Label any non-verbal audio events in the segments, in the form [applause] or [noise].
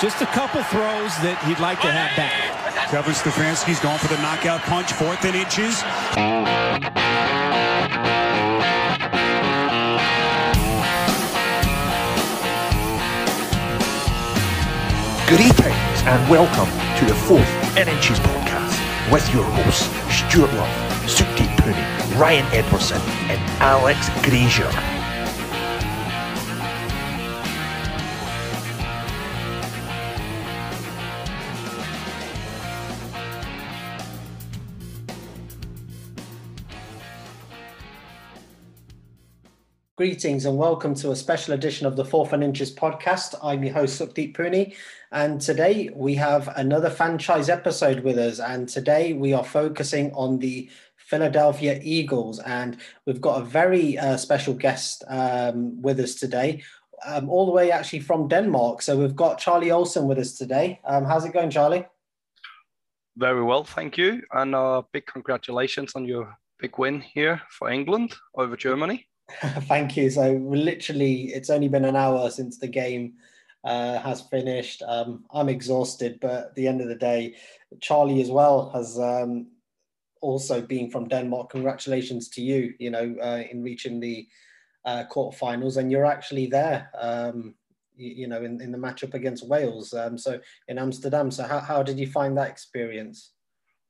Just a couple throws that he'd like to have back. Kevin Stefanski's going for the knockout punch, fourth and inches. Greetings and welcome to the fourth and inches podcast with your hosts Stuart Love, Sukhdeep Puni, Ryan Edwardson, and Alex Grazier. Greetings and welcome to a special edition of the Fourth and Inches podcast. I'm your host, Sukhdeep Puni, and today we have another franchise episode with us. And today we are focusing on the Philadelphia Eagles, and we've got a very uh, special guest um, with us today, um, all the way actually from Denmark. So we've got Charlie Olsen with us today. Um, how's it going, Charlie? Very well, thank you, and uh, big congratulations on your big win here for England over Germany. [laughs] Thank you. So literally, it's only been an hour since the game uh, has finished. Um, I'm exhausted, but at the end of the day, Charlie as well has um, also been from Denmark. Congratulations to you. You know, uh, in reaching the uh, quarterfinals, and you're actually there. Um, you, you, know, in, in the matchup against Wales. Um, so in Amsterdam. So how how did you find that experience?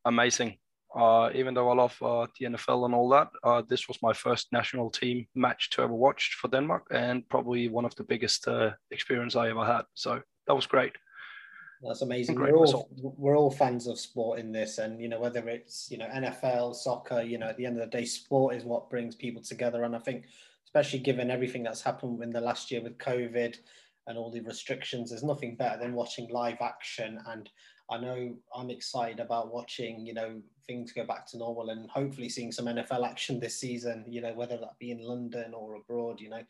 Amazing. Uh, even though I love uh, the NFL and all that, uh, this was my first national team match to ever watch for Denmark, and probably one of the biggest uh, experience I ever had. So that was great. That's amazing. We're all we're all fans of sport in this, and you know whether it's you know NFL, soccer. You know, at the end of the day, sport is what brings people together, and I think especially given everything that's happened in the last year with COVID and all the restrictions, there's nothing better than watching live action and I know I'm excited about watching, you know, things go back to normal and hopefully seeing some NFL action this season, you know, whether that be in London or abroad, you know,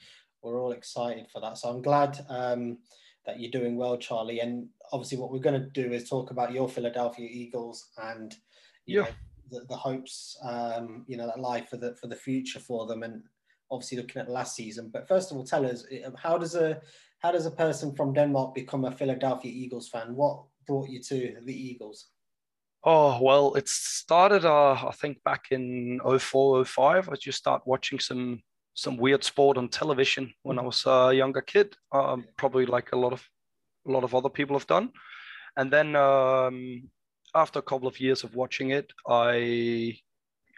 we're all excited for that. So I'm glad um, that you're doing well, Charlie. And obviously, what we're going to do is talk about your Philadelphia Eagles and, you yeah. know, the, the hopes, um, you know, that lie for the, for the future for them. And obviously looking at last season. But first of all, tell us, how does a, how does a person from Denmark become a Philadelphia Eagles fan? What brought you to the Eagles? Oh, well, it started, uh, I think, back in 04, 05. I just started watching some some weird sport on television when I was a younger kid, um, probably like a lot of a lot of other people have done. And then um, after a couple of years of watching it, I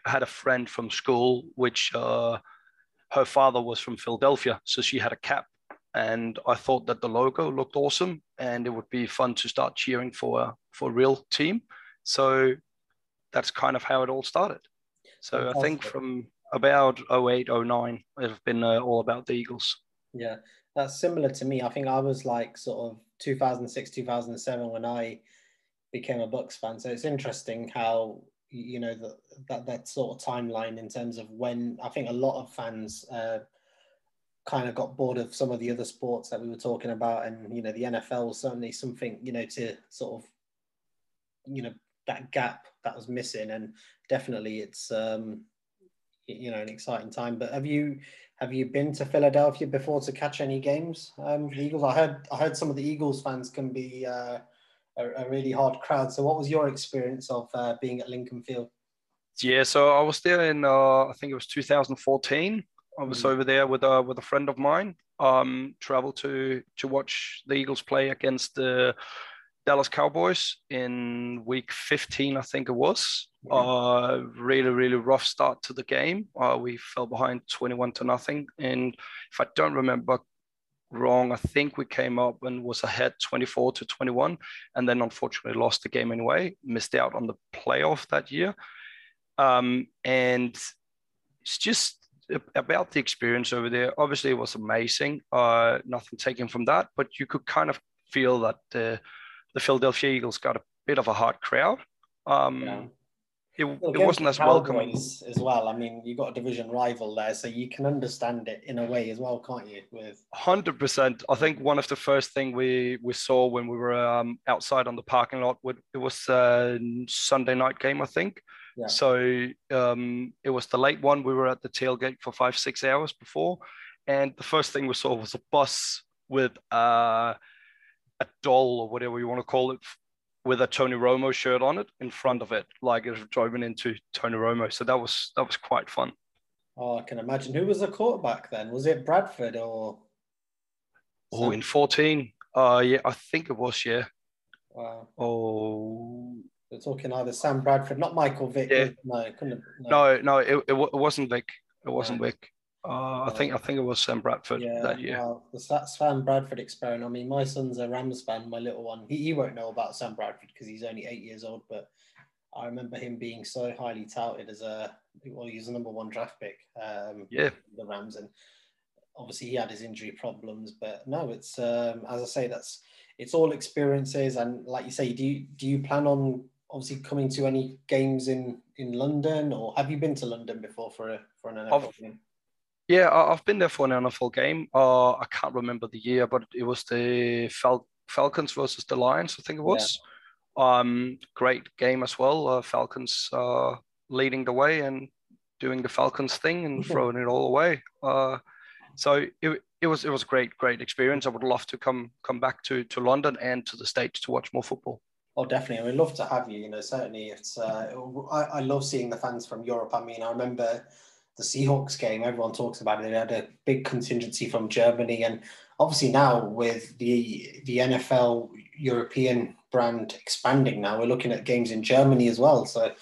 had a friend from school, which uh, her father was from Philadelphia, so she had a cap and I thought that the logo looked awesome and it would be fun to start cheering for for a real team. So that's kind of how it all started. So I think from about 08, 09, it's been uh, all about the Eagles. Yeah, that's similar to me. I think I was like sort of 2006, 2007 when I became a Bucs fan. So it's interesting how you know the, that that sort of timeline in terms of when I think a lot of fans uh, kind of got bored of some of the other sports that we were talking about, and you know the NFL was certainly something you know to sort of you know that gap that was missing, and definitely it's um, you know an exciting time. But have you have you been to Philadelphia before to catch any games? Um, the Eagles. I heard I heard some of the Eagles fans can be uh, a, a, really hard crowd. So what was your experience of uh, being at Lincoln Field? Yeah, so I was there in uh, I think it was 2014. I was mm-hmm. over there with a with a friend of mine. Um, traveled to to watch the Eagles play against the Dallas Cowboys in week 15, I think it was. Uh, really, really rough start to the game. Uh, we fell behind 21 to nothing, and if I don't remember wrong, I think we came up and was ahead 24 to 21, and then unfortunately lost the game anyway. Missed out on the playoff that year, um, and it's just about the experience over there. Obviously, it was amazing. Uh, nothing taken from that, but you could kind of feel that the the Philadelphia Eagles got a bit of a hard crowd. Um, yeah. It, well, it wasn't as welcoming as well. I mean, you got a division rival there, so you can understand it in a way as well, can't you? With hundred percent, I think one of the first thing we we saw when we were um, outside on the parking lot, it was a Sunday night game, I think. So um, it was the late one. We were at the tailgate for five, six hours before. And the first thing we saw was a bus with uh, a doll or whatever you want to call it with a Tony Romo shirt on it in front of it, like it was driving into Tony Romo. So that was that was quite fun. Oh, I can imagine. Who was the quarterback then? Was it Bradford or? Oh, in 14. Uh, yeah, I think it was, yeah. Wow. Oh. We're talking either Sam Bradford, not Michael Vick. Yeah. No, couldn't. No, no, it, it, it wasn't Vick. It wasn't Vick. Uh, I think I think it was Sam Bradford yeah, that year. Well, the Sam Bradford experiment. I mean, my son's a Rams fan. My little one, he, he won't know about Sam Bradford because he's only eight years old. But I remember him being so highly touted as a well, he was a number one draft pick. Um, yeah, the Rams, and obviously he had his injury problems. But no, it's um, as I say, that's it's all experiences. And like you say, do you do you plan on obviously coming to any games in in London, or have you been to London before for a for an NFL I've, game? Yeah, I've been there for an NFL game. Uh, I can't remember the year, but it was the Fal- Falcons versus the Lions, I think it was. Yeah. Um, great game as well. Uh, Falcons uh, leading the way and doing the Falcons thing and throwing it all away. Uh, so it, it was it was a great great experience. I would love to come come back to to London and to the states to watch more football. Oh, definitely. We'd love to have you. You know, certainly it's. Uh, I, I love seeing the fans from Europe. I mean, I remember the Seahawks game, everyone talks about it. They had a big contingency from Germany, and obviously now with the the NFL European brand expanding, now we're looking at games in Germany as well. So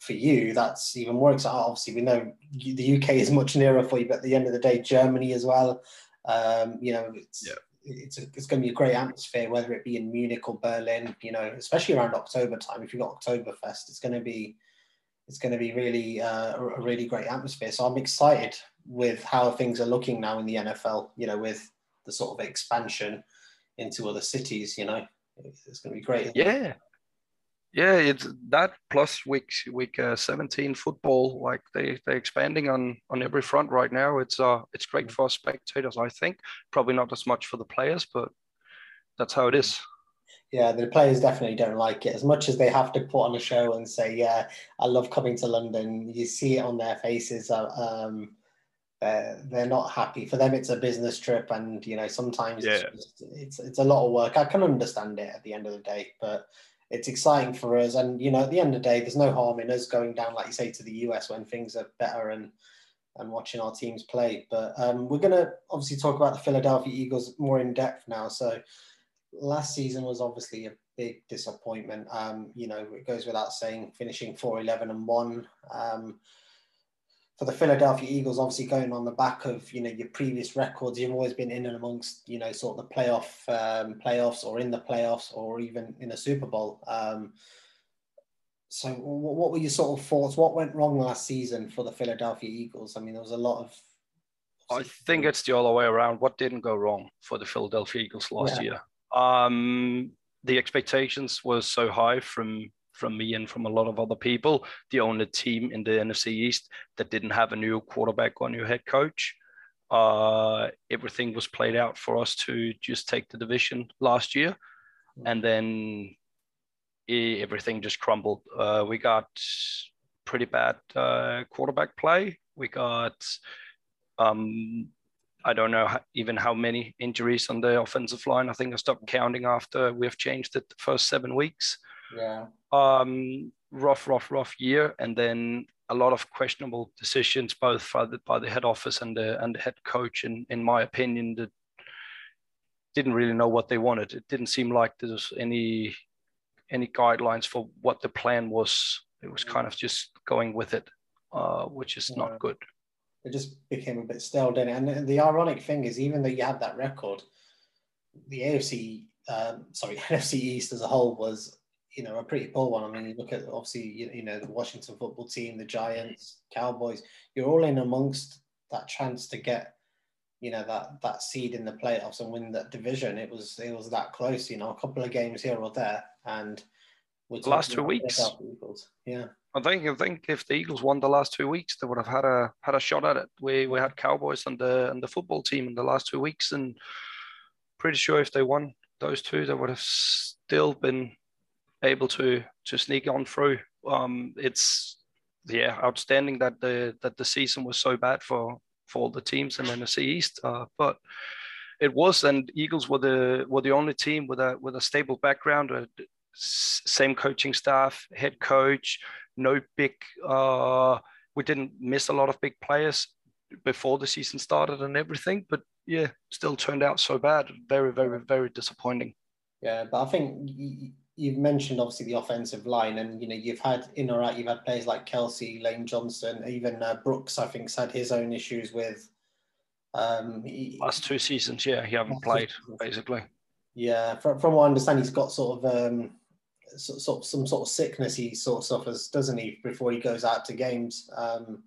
for you, that's even more exciting. Obviously, we know the UK is much nearer for you, but at the end of the day, Germany as well. Um, you know, it's yeah. it's a, it's going to be a great atmosphere, whether it be in Munich or Berlin. You know, especially around October time. If you've got Oktoberfest, it's going to be it's going to be really uh, a really great atmosphere. So I'm excited with how things are looking now in the NFL. You know, with the sort of expansion into other cities. You know, it's going to be great. Yeah, yeah. It's that plus week week uh, 17 football. Like they they're expanding on on every front right now. It's uh it's great for spectators. I think probably not as much for the players, but that's how it is yeah, the players definitely don't like it as much as they have to put on a show and say, "Yeah, I love coming to London." You see it on their faces. Uh, um, uh, they're not happy. For them, it's a business trip, and you know sometimes yeah. it's, just, it's it's a lot of work. I can understand it at the end of the day, but it's exciting for us. And you know, at the end of the day, there's no harm in us going down, like you say, to the US when things are better and and watching our teams play. But um, we're going to obviously talk about the Philadelphia Eagles more in depth now. So last season was obviously a big disappointment. Um, you know, it goes without saying, finishing 4 11 and 1. Um, for the Philadelphia Eagles, obviously going on the back of you know your previous records, you've always been in and amongst you know sort of the playoff um, playoffs or in the playoffs or even in a Super Bowl. Um, so, what were your sort of thoughts? What went wrong last season for the Philadelphia Eagles? I mean, there was a lot of. I think it's the other way around. What didn't go wrong for the Philadelphia Eagles last yeah. year? Um, the expectations were so high from from me and from a lot of other people. The only team in the NFC East that didn't have a new quarterback or new head coach. Uh, everything was played out for us to just take the division last year, and then everything just crumbled. Uh, we got pretty bad uh, quarterback play. We got um, I don't know even how many injuries on the offensive line. I think I stopped counting after we have changed it the first seven weeks. Yeah. Um, rough, rough, rough year, and then a lot of questionable decisions, both by the, by the head office and the and the head coach. And in my opinion, that didn't really know what they wanted. It didn't seem like there was any any guidelines for what the plan was. It was kind of just going with it, uh, which is yeah. not good it just became a bit stale, didn't it? And the ironic thing is, even though you had that record, the AFC, um, sorry, [laughs] NFC East as a whole was, you know, a pretty poor one. I mean, you look at obviously, you, you know, the Washington football team, the Giants, Cowboys. You're all in amongst that chance to get, you know, that that seed in the playoffs and win that division. It was it was that close. You know, a couple of games here or there, and last two weeks. Yeah. I think I think if the Eagles won the last two weeks, they would have had a had a shot at it. We we had Cowboys and the and the football team in the last two weeks, and pretty sure if they won those two, they would have still been able to to sneak on through. Um, it's yeah, outstanding that the that the season was so bad for for all the teams in the NFC East. Uh, but it was, and Eagles were the were the only team with a with a stable background, a same coaching staff, head coach, no big. Uh, we didn't miss a lot of big players before the season started and everything, but yeah, still turned out so bad. Very, very, very disappointing. Yeah, but I think you've mentioned obviously the offensive line, and you know you've had in or out, you've had players like Kelce, Lane Johnson, even uh, Brooks. I think's had his own issues with. Um, he, Last two seasons, yeah, he haven't played basically. Yeah, from, from what I understand, he's got sort of um, sort of some sort of sickness he sort of suffers, doesn't he, before he goes out to games? Um,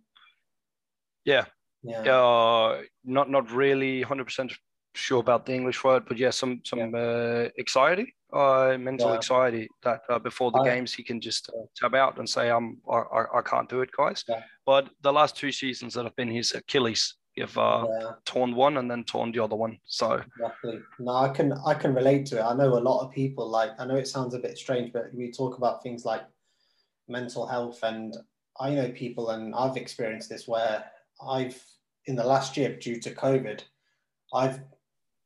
yeah, yeah. Uh, not not really hundred percent sure about the English word, but yeah, some some yeah. Uh, anxiety, uh, mental yeah. anxiety that uh, before the I, games he can just uh, tab out and say, "I'm I, I can't do it, guys." Yeah. But the last two seasons that have been his Achilles, you've uh, yeah. torn one and then torn the other one. So exactly. No, I can I can relate to it. I know a lot of people like. I know it sounds a bit strange, but we talk about things like mental health, and I know people, and I've experienced this where I've in the last year due to COVID, I've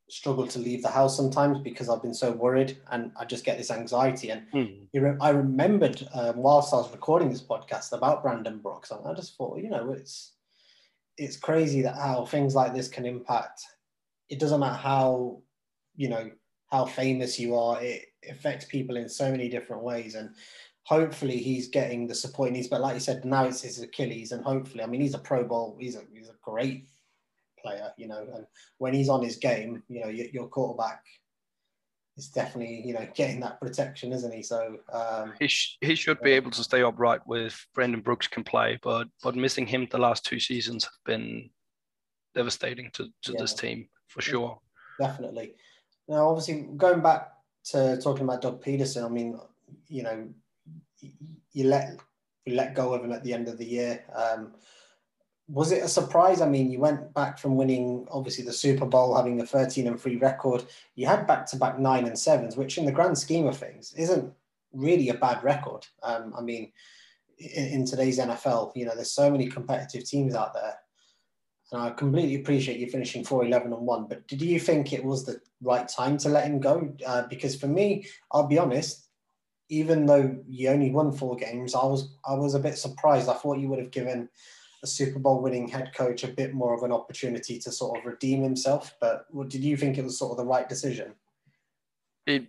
struggled to leave the house sometimes because I've been so worried and I just get this anxiety. And mm. I remembered um, whilst I was recording this podcast about Brandon Brooks, and I just thought, you know, it's it's crazy that how things like this can impact. It doesn't matter how you know how famous you are; it affects people in so many different ways. And hopefully, he's getting the support he needs. But like you said, now it's his Achilles, and hopefully, I mean, he's a Pro Bowl. He's a he's a great player, you know, and when he's on his game, you know, your, your quarterback is definitely, you know, getting that protection, isn't he? So um, he, sh- he should be able to stay upright with Brandon Brooks can play, but but missing him the last two seasons have been devastating to, to yeah. this team for sure. Definitely. Now, obviously, going back to talking about Doug Pederson, I mean, you know, you let you let go of him at the end of the year. Um, was it a surprise? I mean, you went back from winning obviously the Super Bowl, having a 13 and 3 record. You had back to back nine and sevens, which in the grand scheme of things isn't really a bad record. Um, I mean, in, in, today's NFL, you know, there's so many competitive teams out there. And I completely appreciate you finishing 4 11 and 1. But did you think it was the right time to let him go? Uh, because for me, I'll be honest, even though you only won four games, I was I was a bit surprised. I thought you would have given a Super Bowl winning head coach a bit more of an opportunity to sort of redeem himself. But did you think it was sort of the right decision? It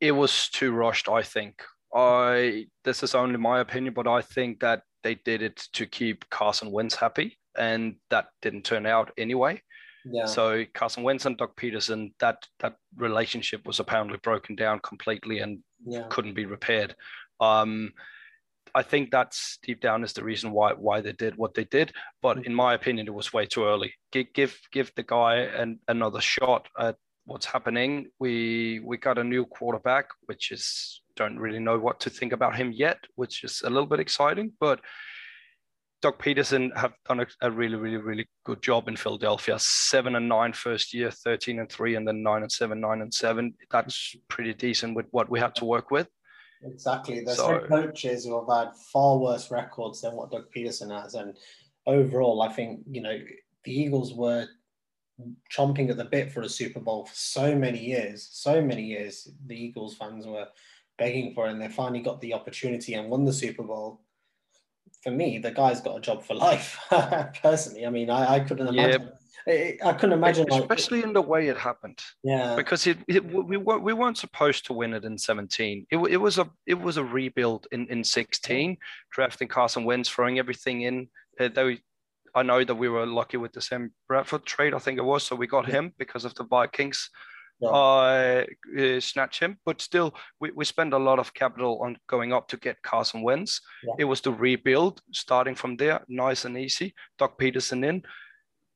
it was too rushed. I think. I this is only my opinion, but I think that they did it to keep Carson Wentz happy, and that didn't turn out anyway. Yeah. So Carson Wentz and Doug Pederson, that that relationship was apparently broken down completely and yeah. couldn't be repaired. Um, I think that's deep down is the reason why why they did what they did. But mm. in my opinion, it was way too early. Give give, give the guy an, another shot at what's happening. We we got a new quarterback, which is don't really know what to think about him yet, which is a little bit exciting. But Doug Pederson have done a, a, really, really, really good job in Philadelphia. Seven and nine first year, 13 and three, and then nine and seven, nine and seven. That's pretty decent with what we had to work with. Exactly. There's so, coaches who have had far worse records than what Doug Pederson has. And overall, I think, you know, the Eagles were chomping at the bit for a Super Bowl for so many years. So many years, the Eagles fans were begging for it, and they finally got the opportunity and won the Super Bowl. For me, the guy's got a job for [laughs] life. Personally, I mean, I, I couldn't imagine. Yeah I couldn't imagine, especially like, in the way it happened. Yeah, because it, it, we weren't we weren't supposed to win it in seventeen. It, it was a it was a rebuild in in sixteen, drafting Carson Wentz, throwing everything in. Uh, though I know that we were lucky with the Sam Bradford trade, I think it was, so we got him because of the Vikings. Yeah. Uh, uh, snatch him, but still, we, we spend a lot of capital on going up to get Carson Wentz. Yeah. It was the rebuild, starting from there, nice and easy. Doug Pederson in,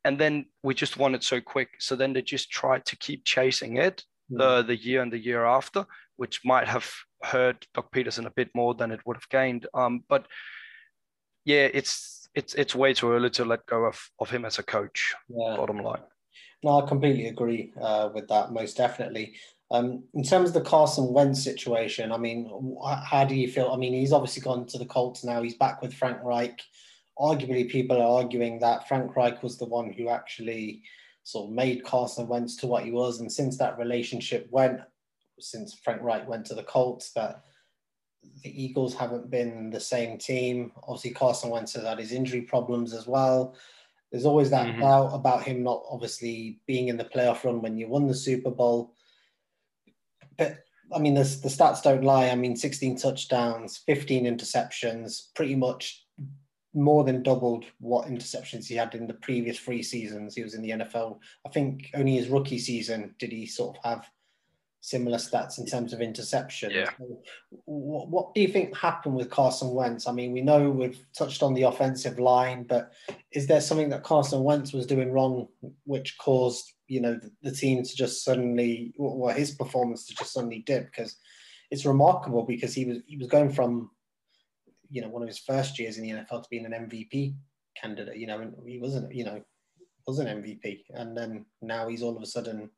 and then we just won it so quick. So then they just tried to keep chasing it mm. uh, the year and the year after, which might have hurt Doug Pederson a bit more than it would have gained. Um, but yeah, it's it's it's way too early to let go of, of him as a coach. Yeah. Bottom line. No, I completely agree uh, with that. Most definitely. Um, in terms of the Carson Wentz situation, I mean, how do you feel? I mean, he's obviously gone to the Colts now. He's back with Frank Reich arguably people are arguing that Frank Reich was the one who actually sort of made Carson Wentz to what he was. And since that relationship went, since Frank Reich went to the Colts, that the Eagles haven't been the same team. Obviously, Carson Wentz has had his injury problems as well. There's always that mm-hmm. doubt about him not obviously being in the playoff run when you won the Super Bowl. But I mean, the, the stats don't lie. I mean, 16 touchdowns, 15 interceptions, pretty much more than doubled what interceptions he had in the previous three seasons he was in the NFL. I think only his rookie season did he sort of have similar stats in terms of interceptions. Yeah. What, what, do you think happened with Carson Wentz? I mean, we know we've touched on the offensive line, but is there something that Carson Wentz was doing wrong which caused, you know, the, the team to just suddenly, or his performance to just suddenly dip? Because it's remarkable because he was he was going from, you know, one of his first years in the NFL to being an MVP candidate, you know, and he wasn't, you know, was an MVP, and then now he's all of a sudden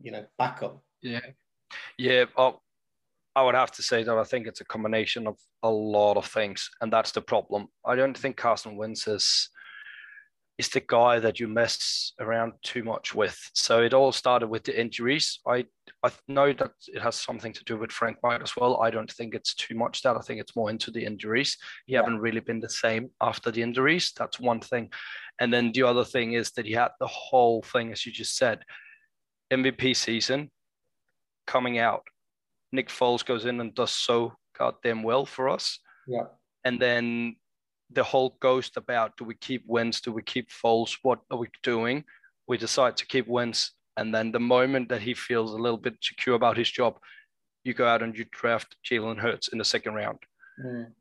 you know backup. Yeah, yeah. Oh, I would have to say that I think it's a combination of a lot of things, and that's the problem. I don't think Carson Wentz is is the guy that you mess around too much with. So it all started with the injuries. I I know that it has something to do with Frank White as well. I don't think it's too much that. I think it's more into the injuries. He yeah. haven't really been the same after the injuries. That's one thing. And then the other thing is that he had the whole thing, as you just said, MVP season coming out. Nick Foles goes in and does so goddamn well for us. Yeah. And then the whole ghost about do we keep Wentz, Do we keep Foles, What are we doing? We decide to keep Wentz. And then the moment that he feels a little bit secure about his job, you go out and you draft Jalen Hurts in the second round. Mm.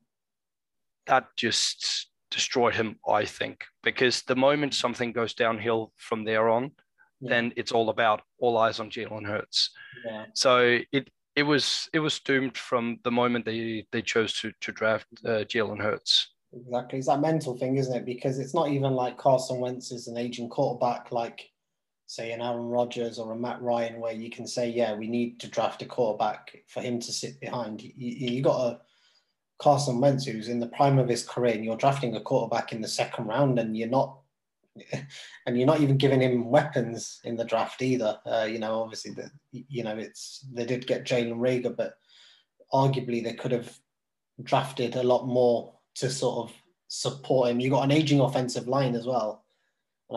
That just destroyed him, I think, because the moment something goes downhill from there on, yeah. then it's all about all eyes on Jalen Hurts. Yeah. So it it was it was doomed from the moment they they chose to to draft uh, Jalen Hurts. Exactly, it's that mental thing, isn't it? Because it's not even like Carson Wentz is an aging quarterback, like say an Aaron Rodgers or a Matt Ryan, where you can say, yeah, we need to draft a quarterback for him to sit behind. You, you got a Carson Wentz who's in the prime of his career, and you're drafting a quarterback in the second round, and you're not [laughs] and you're not even giving him weapons in the draft either. Uh, you know, obviously, the, you know, it's they did get Jalen Reagor, but arguably they could have drafted a lot more to sort of support him. You got an aging offensive line as well.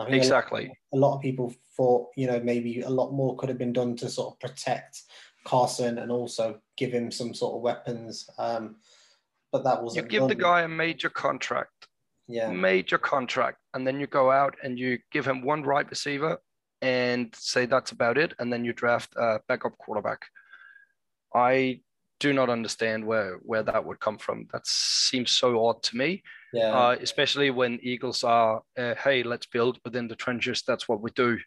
exactly. A lot, a lot, of people thought, you know, maybe a lot more could have been done to sort of protect Carson and also give him some sort of weapons. Um, but that wasn't. You give done. the guy a major contract yeah. major contract, and then you go out and you give him one right receiver and say that's about it, and then you draft a backup quarterback. I do not understand where where that would come from. That seems so odd to me. Yeah. Uh, especially when Eagles are, uh, hey, let's build within the trenches. That's what we do,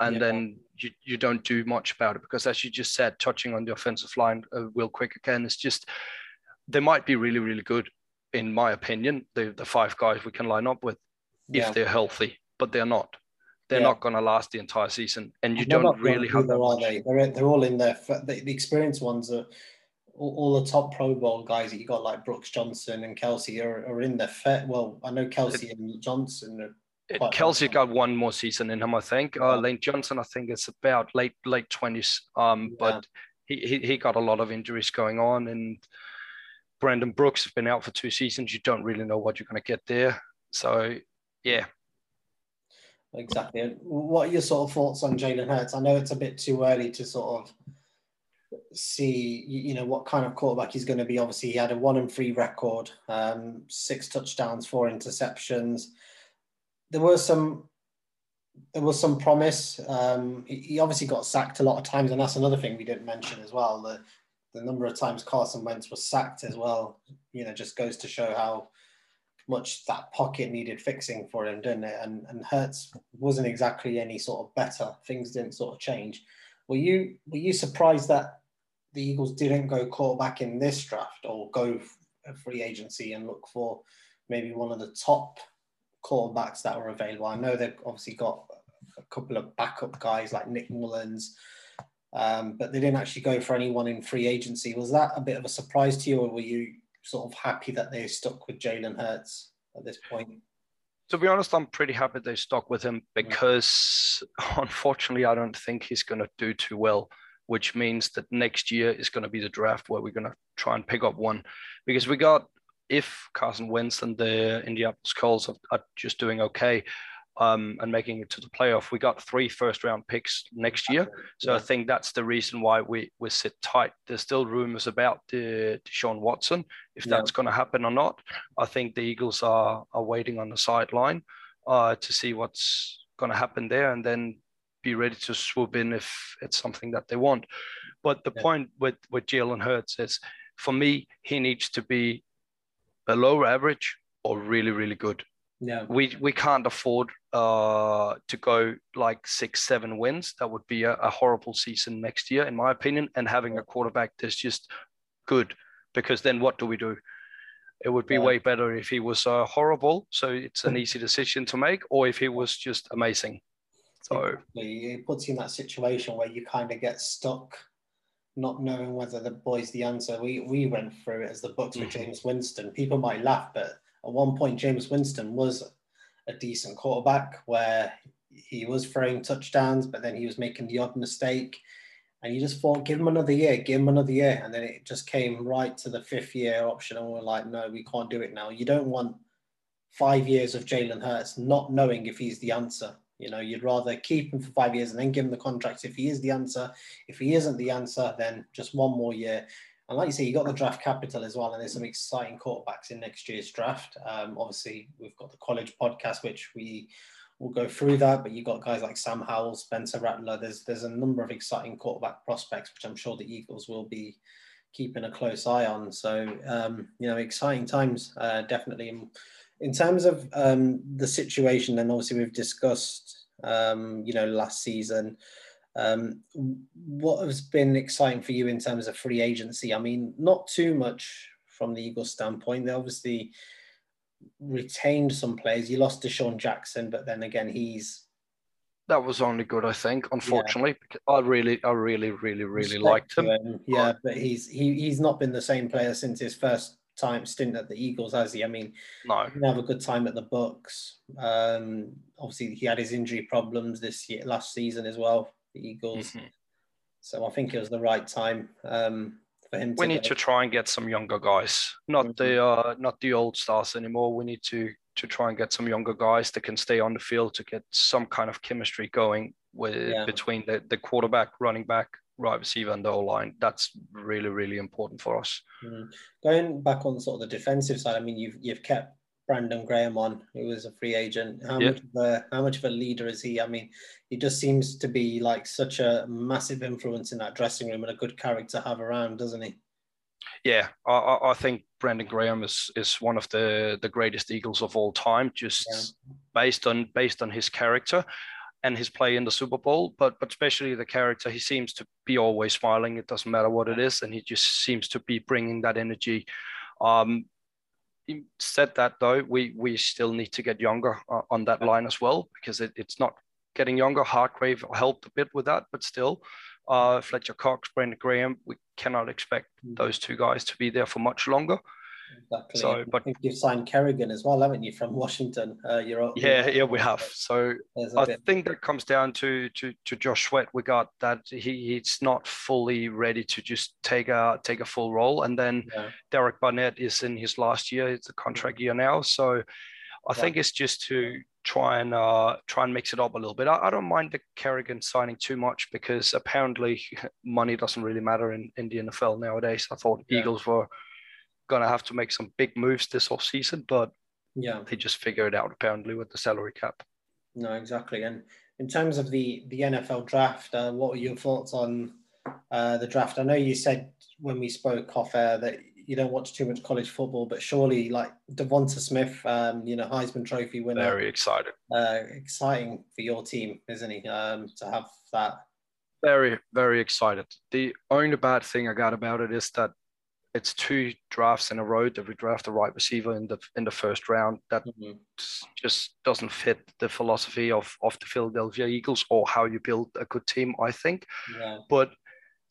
and yeah. then you, you don't do much about it because, as you just said, touching on the offensive line, uh, real quick again, is just they might be really really good, in my opinion, the, the five guys we can line up with yeah. if they're healthy, but they're not. They're yeah. not going to last the entire season, and you they're don't really have that. Are they? They're, they're all in there. The, the experienced ones are all, all, the top Pro Bowl guys that you got, like Brooks Johnson and Kelce, are, are in there. Well, I know Kelce and Johnson are Kelce got one more season in him, I think. Uh, Lane Johnson, I think, is about late late twenties. Um, yeah. but he, he he got a lot of injuries going on, and Brandon Brooks has been out for two seasons. You don't really know what you're going to get there. So, yeah. Exactly. What are your sort of thoughts on Jalen Hurts? I know it's a bit too early to sort of see, you know, what kind of quarterback he's going to be. Obviously, he had a one and three record, um, six touchdowns, four interceptions. There was some, there was some promise. Um, he obviously got sacked a lot of times, and that's another thing we didn't mention as well. The the number of times Carson Wentz was sacked as well, you know, just goes to show how much that pocket needed fixing for him, didn't it? And and Hurts wasn't exactly any sort of better. Things didn't sort of change. Were you were you surprised that the Eagles didn't go quarterback in this draft or go free agency and look for maybe one of the top quarterbacks that were available? I know they've obviously got a couple of backup guys like Nick Mullens um, but they didn't actually go for anyone in free agency. Was that a bit of a surprise to you, or were you sort of happy that they stuck with Jalen Hurts at this point? To be honest, I'm pretty happy they stuck with him because [laughs] unfortunately, I don't think he's going to do too well, which means that next year is going to be the draft where we're going to try and pick up one. Because we got, if Carson Wentz and the Indianapolis Colts are, are just doing okay, um, and making it to the playoff. We got three first round picks next year. So yeah. I think that's the reason why we, we sit tight. There's still rumors about the Deshaun Watson, if yeah. that's going to happen or not. I think the Eagles are, are waiting on the sideline uh, to see what's going to happen there and then be ready to swoop in if it's something that they want. But the yeah. point with, with Jalen Hurts is for me, he needs to be below average or really, really good. Yeah. We we can't afford uh to go like six, seven wins. That would be a, a horrible season next year, in my opinion. And having a quarterback that's just good, because then what do we do? It would be yeah. way better if he was uh, horrible, so it's an [laughs] easy decision to make, or if he was just amazing. So it puts you in that situation where you kind of get stuck, not knowing whether the boy's the answer. We we went through it as the Bucs mm-hmm. with Jameis Winston. People might laugh, but at one point, Jameis Winston was a decent quarterback where he was throwing touchdowns, but then he was making the odd mistake. And you just thought, give him another year, give him another year. And then it just came right to the fifth year option. And we're like, no, we can't do it now. You don't want five years of Jalen Hurts not knowing if he's the answer. You know, you'd rather keep him for five years and then give him the contract if he is the answer. If he isn't the answer, then just one more year. And like you say, you got the draft capital as well, and there's some exciting quarterbacks in next year's draft. Um, obviously, we've got the college podcast, which we will go through that. But you've got guys like Sam Howell, Spencer Rattler. There's there's a number of exciting quarterback prospects, which I'm sure the Eagles will be keeping a close eye on. So um, you know, exciting times, uh, definitely. In, in terms of um, the situation, and obviously we've discussed, um, you know, last season. Um, what has been exciting for you in terms of free agency? I mean, not too much from the Eagles' standpoint. They obviously retained some players. You lost DeSean Jackson, but then again, he's that was only good, I think. Unfortunately, yeah. I really, I really, really, really Respect liked him. him. Yeah, but he's he, he's not been the same player since his first time stint at the Eagles, has he? I mean, no, he didn't have a good time at the Bucs. Um, obviously, he had his injury problems this year, last season as well the Eagles. Mm-hmm. So I think it was the right time um, for him. We need go. to try and get some younger guys, not mm-hmm. the uh, not the old stars anymore. We need to to try and get some younger guys that can stay on the field to get some kind of chemistry going with yeah. between the, the quarterback, running back, right receiver, and the O line. That's really really important for us. Mm. Going back on sort of the defensive side, I mean, you've you've kept Brandon Graham on, who was a free agent. How much of a how much of a leader is he? I mean, he just seems to be like such a massive influence in that dressing room and a good character to have around, doesn't he? Yeah, I, I think Brandon Graham is is one of the the greatest Eagles of all time, just yeah. based on based on his character and his play in the Super Bowl, but but especially the character. He seems to be always smiling. It doesn't matter what it is, and he just seems to be bringing that energy. Um, said that though, we we still need to get younger uh, on that line as well because it, it's not getting younger. Hargrave helped a bit with that, but still, uh, Fletcher Cox, Brandon Graham, we cannot expect mm. those two guys to be there for much longer. Exactly. So, but I think you've signed Kerrigan as well, haven't you, from Washington? Uh, you're yeah, yeah, we have. So I bit. think that comes down to to to Josh Sweat. We got that he he's not fully ready to just take a take a full role, and then yeah. Derek Barnett is in his last year. It's a contract year now, so I yeah. think it's just to try and uh, try and mix it up a little bit. I, I, don't mind the Kerrigan signing too much because apparently [laughs] money doesn't really matter in, in the NFL nowadays. I thought yeah. Eagles were going to have to make some big moves this off season, but yeah, they just figure it out apparently with the salary cap. No, exactly. And in terms of the the NFL draft, uh, what were your thoughts on uh, the draft? I know you said when we spoke off air that you don't watch too much college football, but surely like Devonta Smith, um, you know, Heisman Trophy winner. Very excited. Uh, exciting for your team, isn't he? Um, to have that. Very, very excited. The only bad thing I got about it is that it's two drafts in a row that we draft the right receiver in the in the first round. That mm-hmm. just doesn't fit the philosophy of of the Philadelphia Eagles or how you build a good team. I think. Yeah. But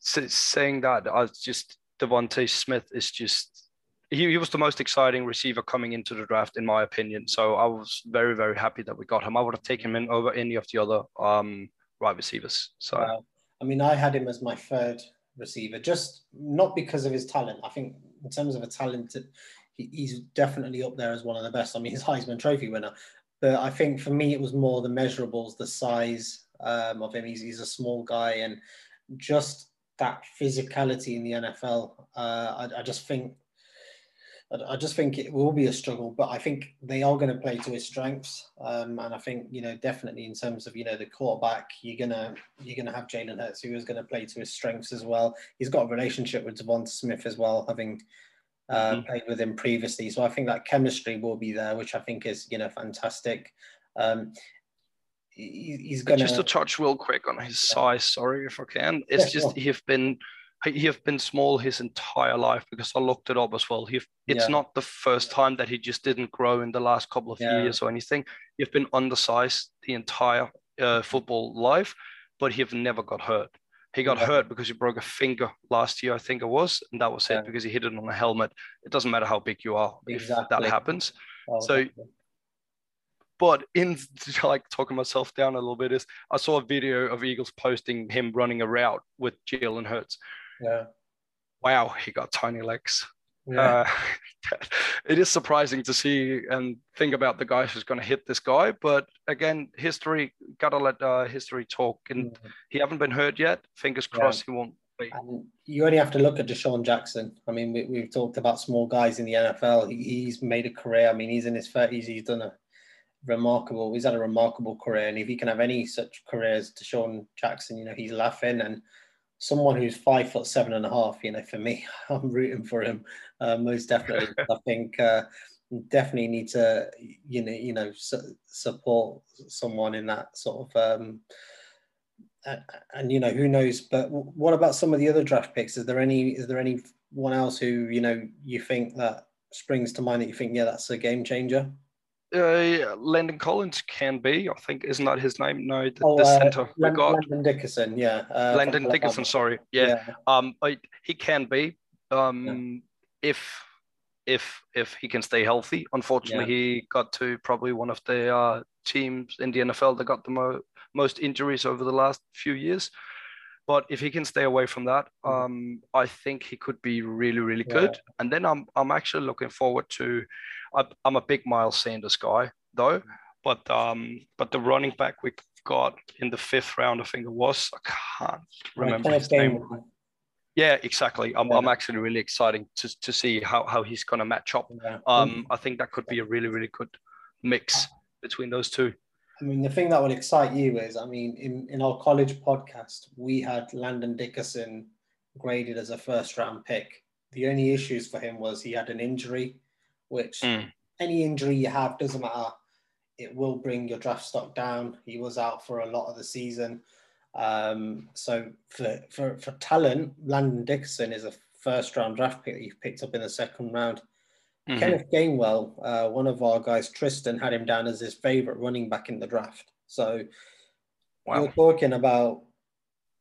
saying that, I just Devonta Smith is just he, he was the most exciting receiver coming into the draft, in my opinion. So I was very, very happy that we got him. I would have taken him in over any of the other um, wide receivers. So, wow. I mean, I had him as my third receiver, just not because of his talent. I think in terms of a talent, he, he's definitely up there as one of the best. I mean, he's Heisman Trophy winner. But I think for me, it was more the measurables, the size um, of him. He's, he's a small guy and just that physicality in the NFL. Uh, I, I just think I just think it will be a struggle, but I think they are going to play to his strengths. Um, and I think you know definitely in terms of you know the quarterback, you're gonna you're gonna have Jalen Hurts who is going to play to his strengths as well. He's got a relationship with DeVonta Smith as well, having uh, mm-hmm. played with him previously. So I think that chemistry will be there, which I think is you know fantastic. Um, he, he's going to. just to touch real quick on his yeah. size. Sorry if I can. It's yeah, just sure. he've been he have been small his entire life because I looked it up as well. He, it's yeah. not the first time that he just didn't grow in the last couple of yeah. years or anything. He've been undersized the entire uh, football life, but he have never got hurt. He got yeah. hurt because he broke a finger last year, I think it was, and that was it because he hit it on a helmet. It doesn't matter how big you are exactly. if that happens. Oh, so. But in [laughs] like talking myself down a little bit is I saw a video of Eagles posting him running a route with Jalen Hurts, yeah. Wow, he got tiny legs. Yeah. Uh, [laughs] it is surprising to see and think about the guy who's going to hit this guy. But again, history gotta let uh, history talk, and mm-hmm. he haven't been hurt yet. Fingers crossed yeah. he won't. Be. And you only have to look at DeSean Jackson. I mean, we, have talked about small guys in the NFL. He, he's made a career. I mean, he's in his thirties. He's done a remarkable. He's had a remarkable career, and if he can have any such career as DeSean Jackson, you know, he's laughing and someone who's five foot seven and a half, you know, for me, [laughs] I'm rooting for him uh, most definitely. I think uh, definitely need to, you know, you know, su- support someone in that sort of. Um, and, and you know who knows but what about some of the other draft picks is there any is there anyone else who you know you think that springs to mind that you think yeah that's a game changer uh, Landon Collins can be. I think isn't that his name? No, the, oh, the uh, center. Land, Landon Dickerson, yeah. Uh, Landon Dickerson, sorry, yeah. yeah. Um, I, he can be. Um, yeah. if if if he can stay healthy. Unfortunately, yeah. he got to probably one of the uh, teams in the NFL that got the mo- most injuries over the last few years. But if he can stay away from that, mm. um, I think he could be really, really good. And then I'm I'm actually looking forward to I'm a big Miles Sanders guy though, but um, but the running back we got in the fifth round, I think it was. I can't remember his name. Yeah, exactly. I'm, yeah. I'm actually really excited to, to see how, how he's going to match up. Yeah. Um, I think that could be a really, really good mix between those two. I mean, the thing that would excite you is, I mean, in, in our college podcast, we had Landon Dickerson graded as a first round pick. The only issues for him was he had an injury which mm. any injury you have doesn't matter. It will bring your draft stock down. He was out for a lot of the season. Um, so for, for, for talent, Landon Dickerson is a first round draft pick that you've picked up in the second round. Mm-hmm. Kenneth Gainwell, uh, one of our guys, Tristan, had him down as his favorite running back in the draft. So wow. you're talking about,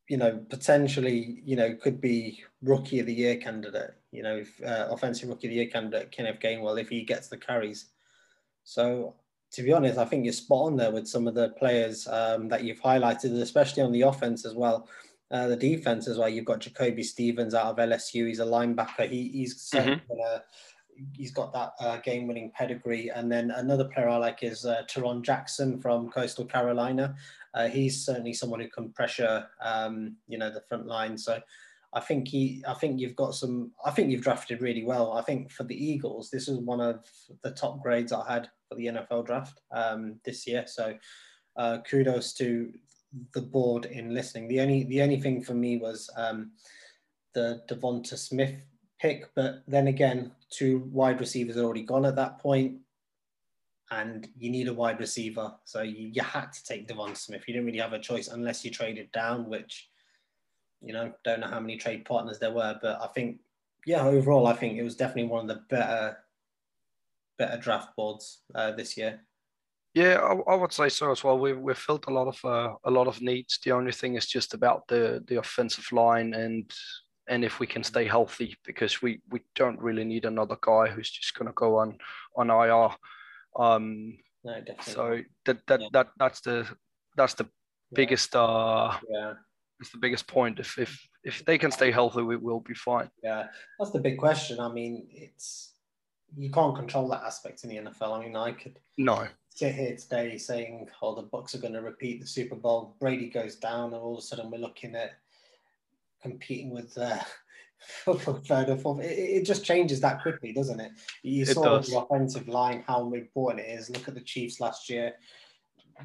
you know, potentially, you know, could be rookie of the year candidate you know, if, uh, offensive rookie of the year candidate Kenneth Gainwell if he gets the carries. So to be honest, I think you're spot on there with some of the players um, that you've highlighted, especially on the offense as well. Uh, the defense as well. You've got Jacoby Stevens out of LSU. He's a linebacker. He, he's mm-hmm. gonna, he's got that uh, game-winning pedigree. And then another player I like is uh, Tarron Jackson from Coastal Carolina. Uh, he's certainly someone who can pressure, um, you know, the front line. So I think he, I think you've got some. I think you've drafted really well. I think for the Eagles, this is one of the top grades I had for the NFL draft um, this year. So uh, kudos to the board in listening. The only the only thing for me was um, the DeVonta Smith pick, but then again, two wide receivers had already gone at that point, and you need a wide receiver, so you, you had to take DeVonta Smith. You didn't really have a choice unless you traded down, which you know, don't know how many trade partners there were, but I think, yeah, overall, I think it was definitely one of the better, better draft boards uh, this year. Yeah, I, I, would say so as well. We've we've filled a lot of uh, a lot of needs. The only thing is just about the the offensive line and and if we can stay healthy, because we we don't really need another guy who's just going to go on on IR. Um, no, definitely. So that that, yeah. that that's the that's the biggest uh yeah it's the biggest point. If if if they can stay healthy, we will be fine. Yeah, that's the big question. I mean, it's you can't control that aspect in the NFL. I mean, I could no sit here today saying, "Oh, the Bucs are going to repeat the Super Bowl." Brady goes down, and all of a sudden we're looking at competing with uh, [laughs] third or fourth. It, it, just changes that quickly, doesn't it? You it saw does. the offensive line how important it is. Look at the Chiefs last year;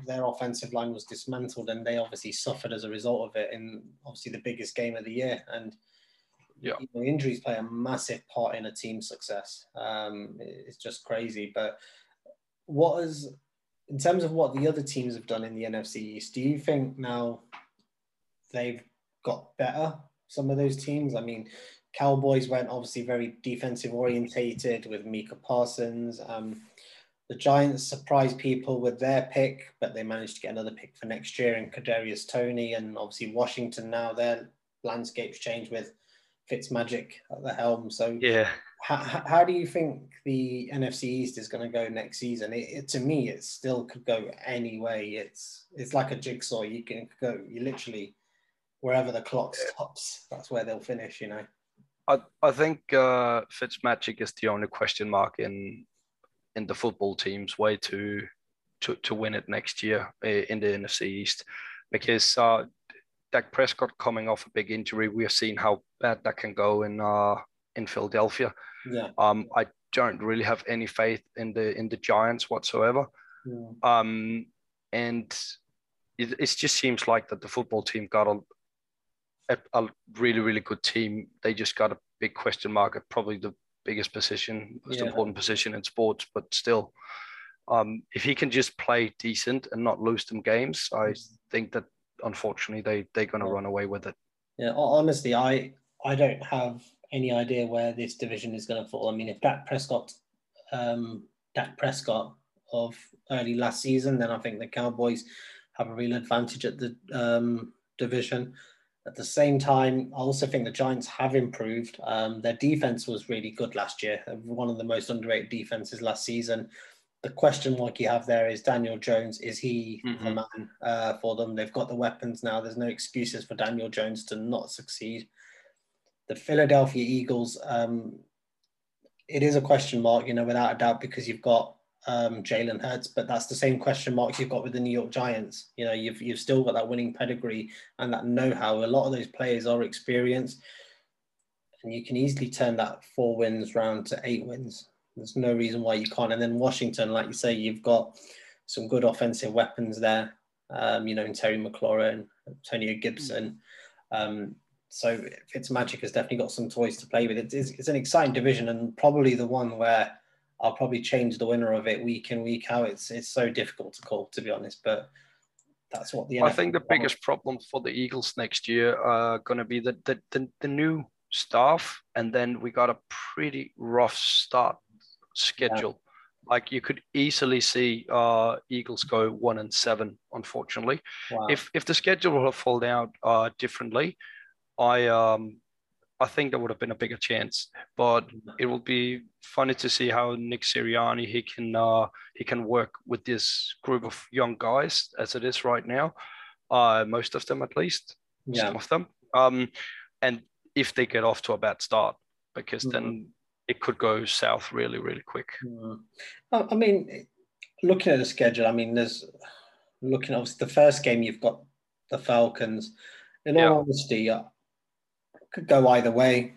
their offensive line was dismantled, and they obviously suffered as a result of it in obviously the biggest game of the year. And yeah, you know, injuries play a massive part in a team's success. Um, it's just crazy. But what is in terms of what the other teams have done in the NFC East? Do you think now they've got better? Some of those teams. I mean, Cowboys went obviously very defensive orientated with Micah Parsons. Um, the Giants surprised people with their pick, but they managed to get another pick for next year in Kadarius Toney, and obviously Washington now their landscape's changed with Fitzmagic at the helm. So yeah, how, how do you think the NFC East is going to go next season? It, it, to me, it still could go any way. It's it's like a jigsaw. You can go. You literally wherever the clock stops, that's where they'll finish. You know. I I think uh, Fitzmagic is the only question mark in in the football team's way to to to win it next year eh, in the NFC East, because uh, Dak Prescott coming off a big injury, we have seen how bad that can go in uh, in Philadelphia. Yeah. Um, I don't really have any faith in the in the Giants whatsoever. Yeah. Um, and it, it just seems like that the football team got a, a, a really really good team. They just got a big question mark at probably the biggest position, most yeah. important position in sports, but still, um, if he can just play decent and not lose them games, I mm-hmm. think that unfortunately they they're going to run away with it. Yeah, honestly, I I don't have any idea where this division is going to fall. I mean, if Dak Prescott, um, Dak Prescott of early last season, then I think the Cowboys have a real advantage at the um, division. At the same time, I also think the Giants have improved. Um, their defense was really good last year, one of the most underrated defenses last season. The question mark you have there is Daniel Jones. Is he mm-hmm. the man uh, for them? They've got the weapons now. There's no excuses for Daniel Jones to not succeed. The Philadelphia Eagles, um, it is a question mark, you know, without a doubt, because you've got um, Jalen Hurts, but that's the same question mark you've got with the New York Giants. You know, you've you've still got that winning pedigree and that know-how. A lot of those players are experienced, and you can easily turn that four wins round to eight wins. There's no reason why you can't. And then Washington, like you say, you've got some good offensive weapons there. Um, you know, in Terry McLaurin, Antonio Gibson. Um, so Fitzmagic has definitely got some toys to play with. It's, it's an exciting division and probably the one where I'll probably change the winner of it week in week out. It's it's so difficult to call, to be honest. But that's what the. NFL I think the biggest problem for the Eagles next year are going to be the, the the, the new staff, and then we got a pretty rough start schedule. Yeah. Like you could easily see uh, Eagles go one and seven. Unfortunately, wow. if if the schedule will fall out uh, differently, I um I think there would have been a bigger chance. But it will be funny to see how Nick Sirianni he can uh, he can work with this group of young guys as it is right now. Uh, most of them, at least, yeah. some of them. Um, and if they get off to a bad start, because mm-hmm. then it could go south really, really quick. Mm. I mean, looking at the schedule, I mean, there's looking obviously the first game you've got the Falcons. In all yeah. honesty, could go either way.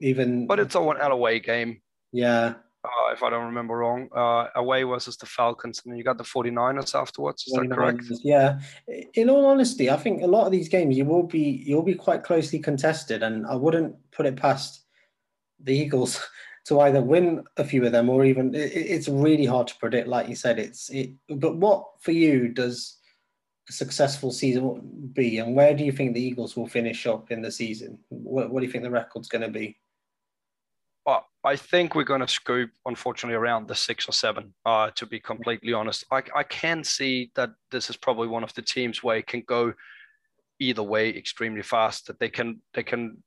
Even, but it's a one away game. Yeah. Uh, if I don't remember wrong, uh, away versus the Falcons, and then you got the 49ers afterwards. Is that correct? Yeah. In all honesty, I think a lot of these games you will be you'll be quite closely contested, and I wouldn't put it past the Eagles [laughs] to either win a few of them or even it, it's really hard to predict. Like you said, it's it. But what for you does a successful season be, and where do you think the Eagles will finish up in the season? What, what do you think the record's going to be? Well, I think we're going to scoop, unfortunately, around the six or seven. Uh, to be completely honest, I, I can see that this is probably one of the teams where it can go either way extremely fast. That they can they can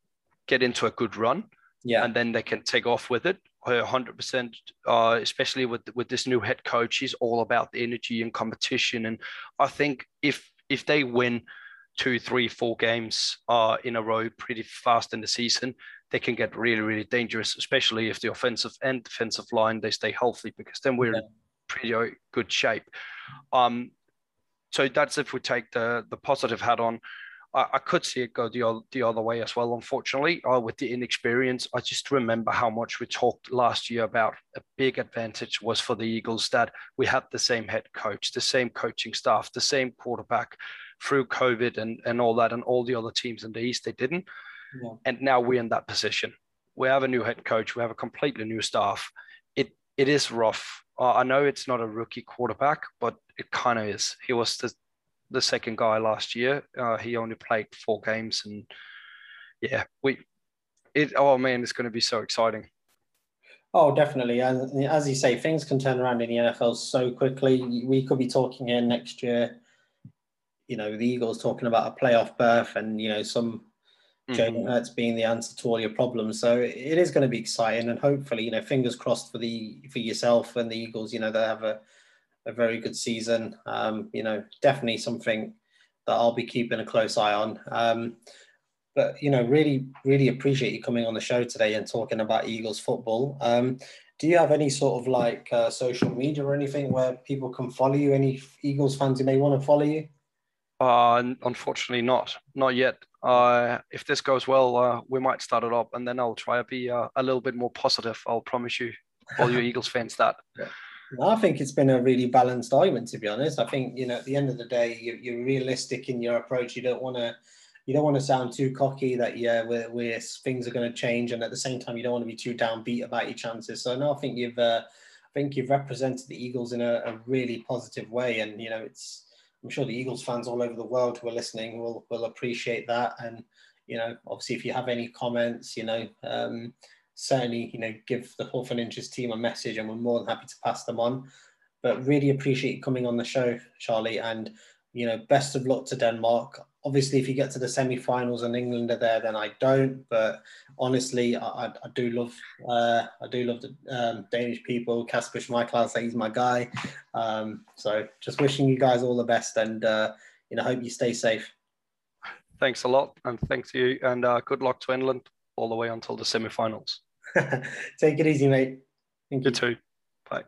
get into a good run, yeah, and then they can take off with it. 100%, uh, especially with with this new head coach. He's all about the energy and competition, and I think if if they win two, three, four games uh, in a row pretty fast in the season, they can get really, really dangerous, especially if the offensive and defensive line they stay healthy, because then we're yeah. in pretty good shape. Um, so that's if we take the the positive hat on. I, I could see it go the other, the other way as well. Unfortunately, uh, with the inexperience, I just remember how much we talked last year about a big advantage was for the Eagles that we had the same head coach, the same coaching staff, the same quarterback through COVID and and all that, and all the other teams in the East they didn't. Yeah. And now we're in that position. We have a new head coach. We have a completely new staff. It it is rough. Uh, I know it's not a rookie quarterback, but it kind of is. He was the the second guy last year. Uh, he only played four games, and yeah, we it. Oh man, it's going to be so exciting. Oh, definitely. As, as you say, things can turn around in the NFL so quickly. We could be talking here next year. You know, the Eagles talking about a playoff berth, and you know some Jalen mm-hmm. Hurts being the answer to all your problems. So it is going to be exciting, and hopefully, you know, fingers crossed for the for yourself and the Eagles. You know, they have a a very good season. Um, you know, definitely something that I'll be keeping a close eye on. Um, but you know, really, really appreciate you coming on the show today and talking about Eagles football. Um, do you have any sort of like uh, social media or anything where people can follow you? Any Eagles fans who may want to follow you? Uh, unfortunately, not, not yet. Uh, if this goes well, uh, we might start it up, and then I'll try to be uh, a little bit more positive. I'll promise you, all you [laughs] Eagles fans, that. Yeah. I think it's been a really balanced argument, to be honest. I think you know, at the end of the day, you're, you're realistic in your approach. You don't want to, you don't want to sound too cocky that yeah, we're, we're things are going to change, and at the same time, you don't want to be too downbeat about your chances. So no, I think you've, uh, I think you've represented the Eagles in a, a really positive way, and you know, it's. I'm sure the Eagles fans all over the world who are listening will will appreciate that, and you know, obviously, if you have any comments, you know. Um, certainly, you know, give the 4th and Inches team a message and we're more than happy to pass them on. But really appreciate you coming on the show, Charlie. And, you know, best of luck to Denmark. Obviously, if you get to the semi-finals and England are there, then I don't. But honestly, I, I, I do love uh, I do love the um, Danish people. Kasper Schmeichel, say he's my guy. Um, so just wishing you guys all the best and, uh, you know, hope you stay safe. Thanks a lot. And thanks to you. And uh, good luck to England all the way until the semi-finals. [laughs] Take it easy, mate. Thank you. You too. Bye.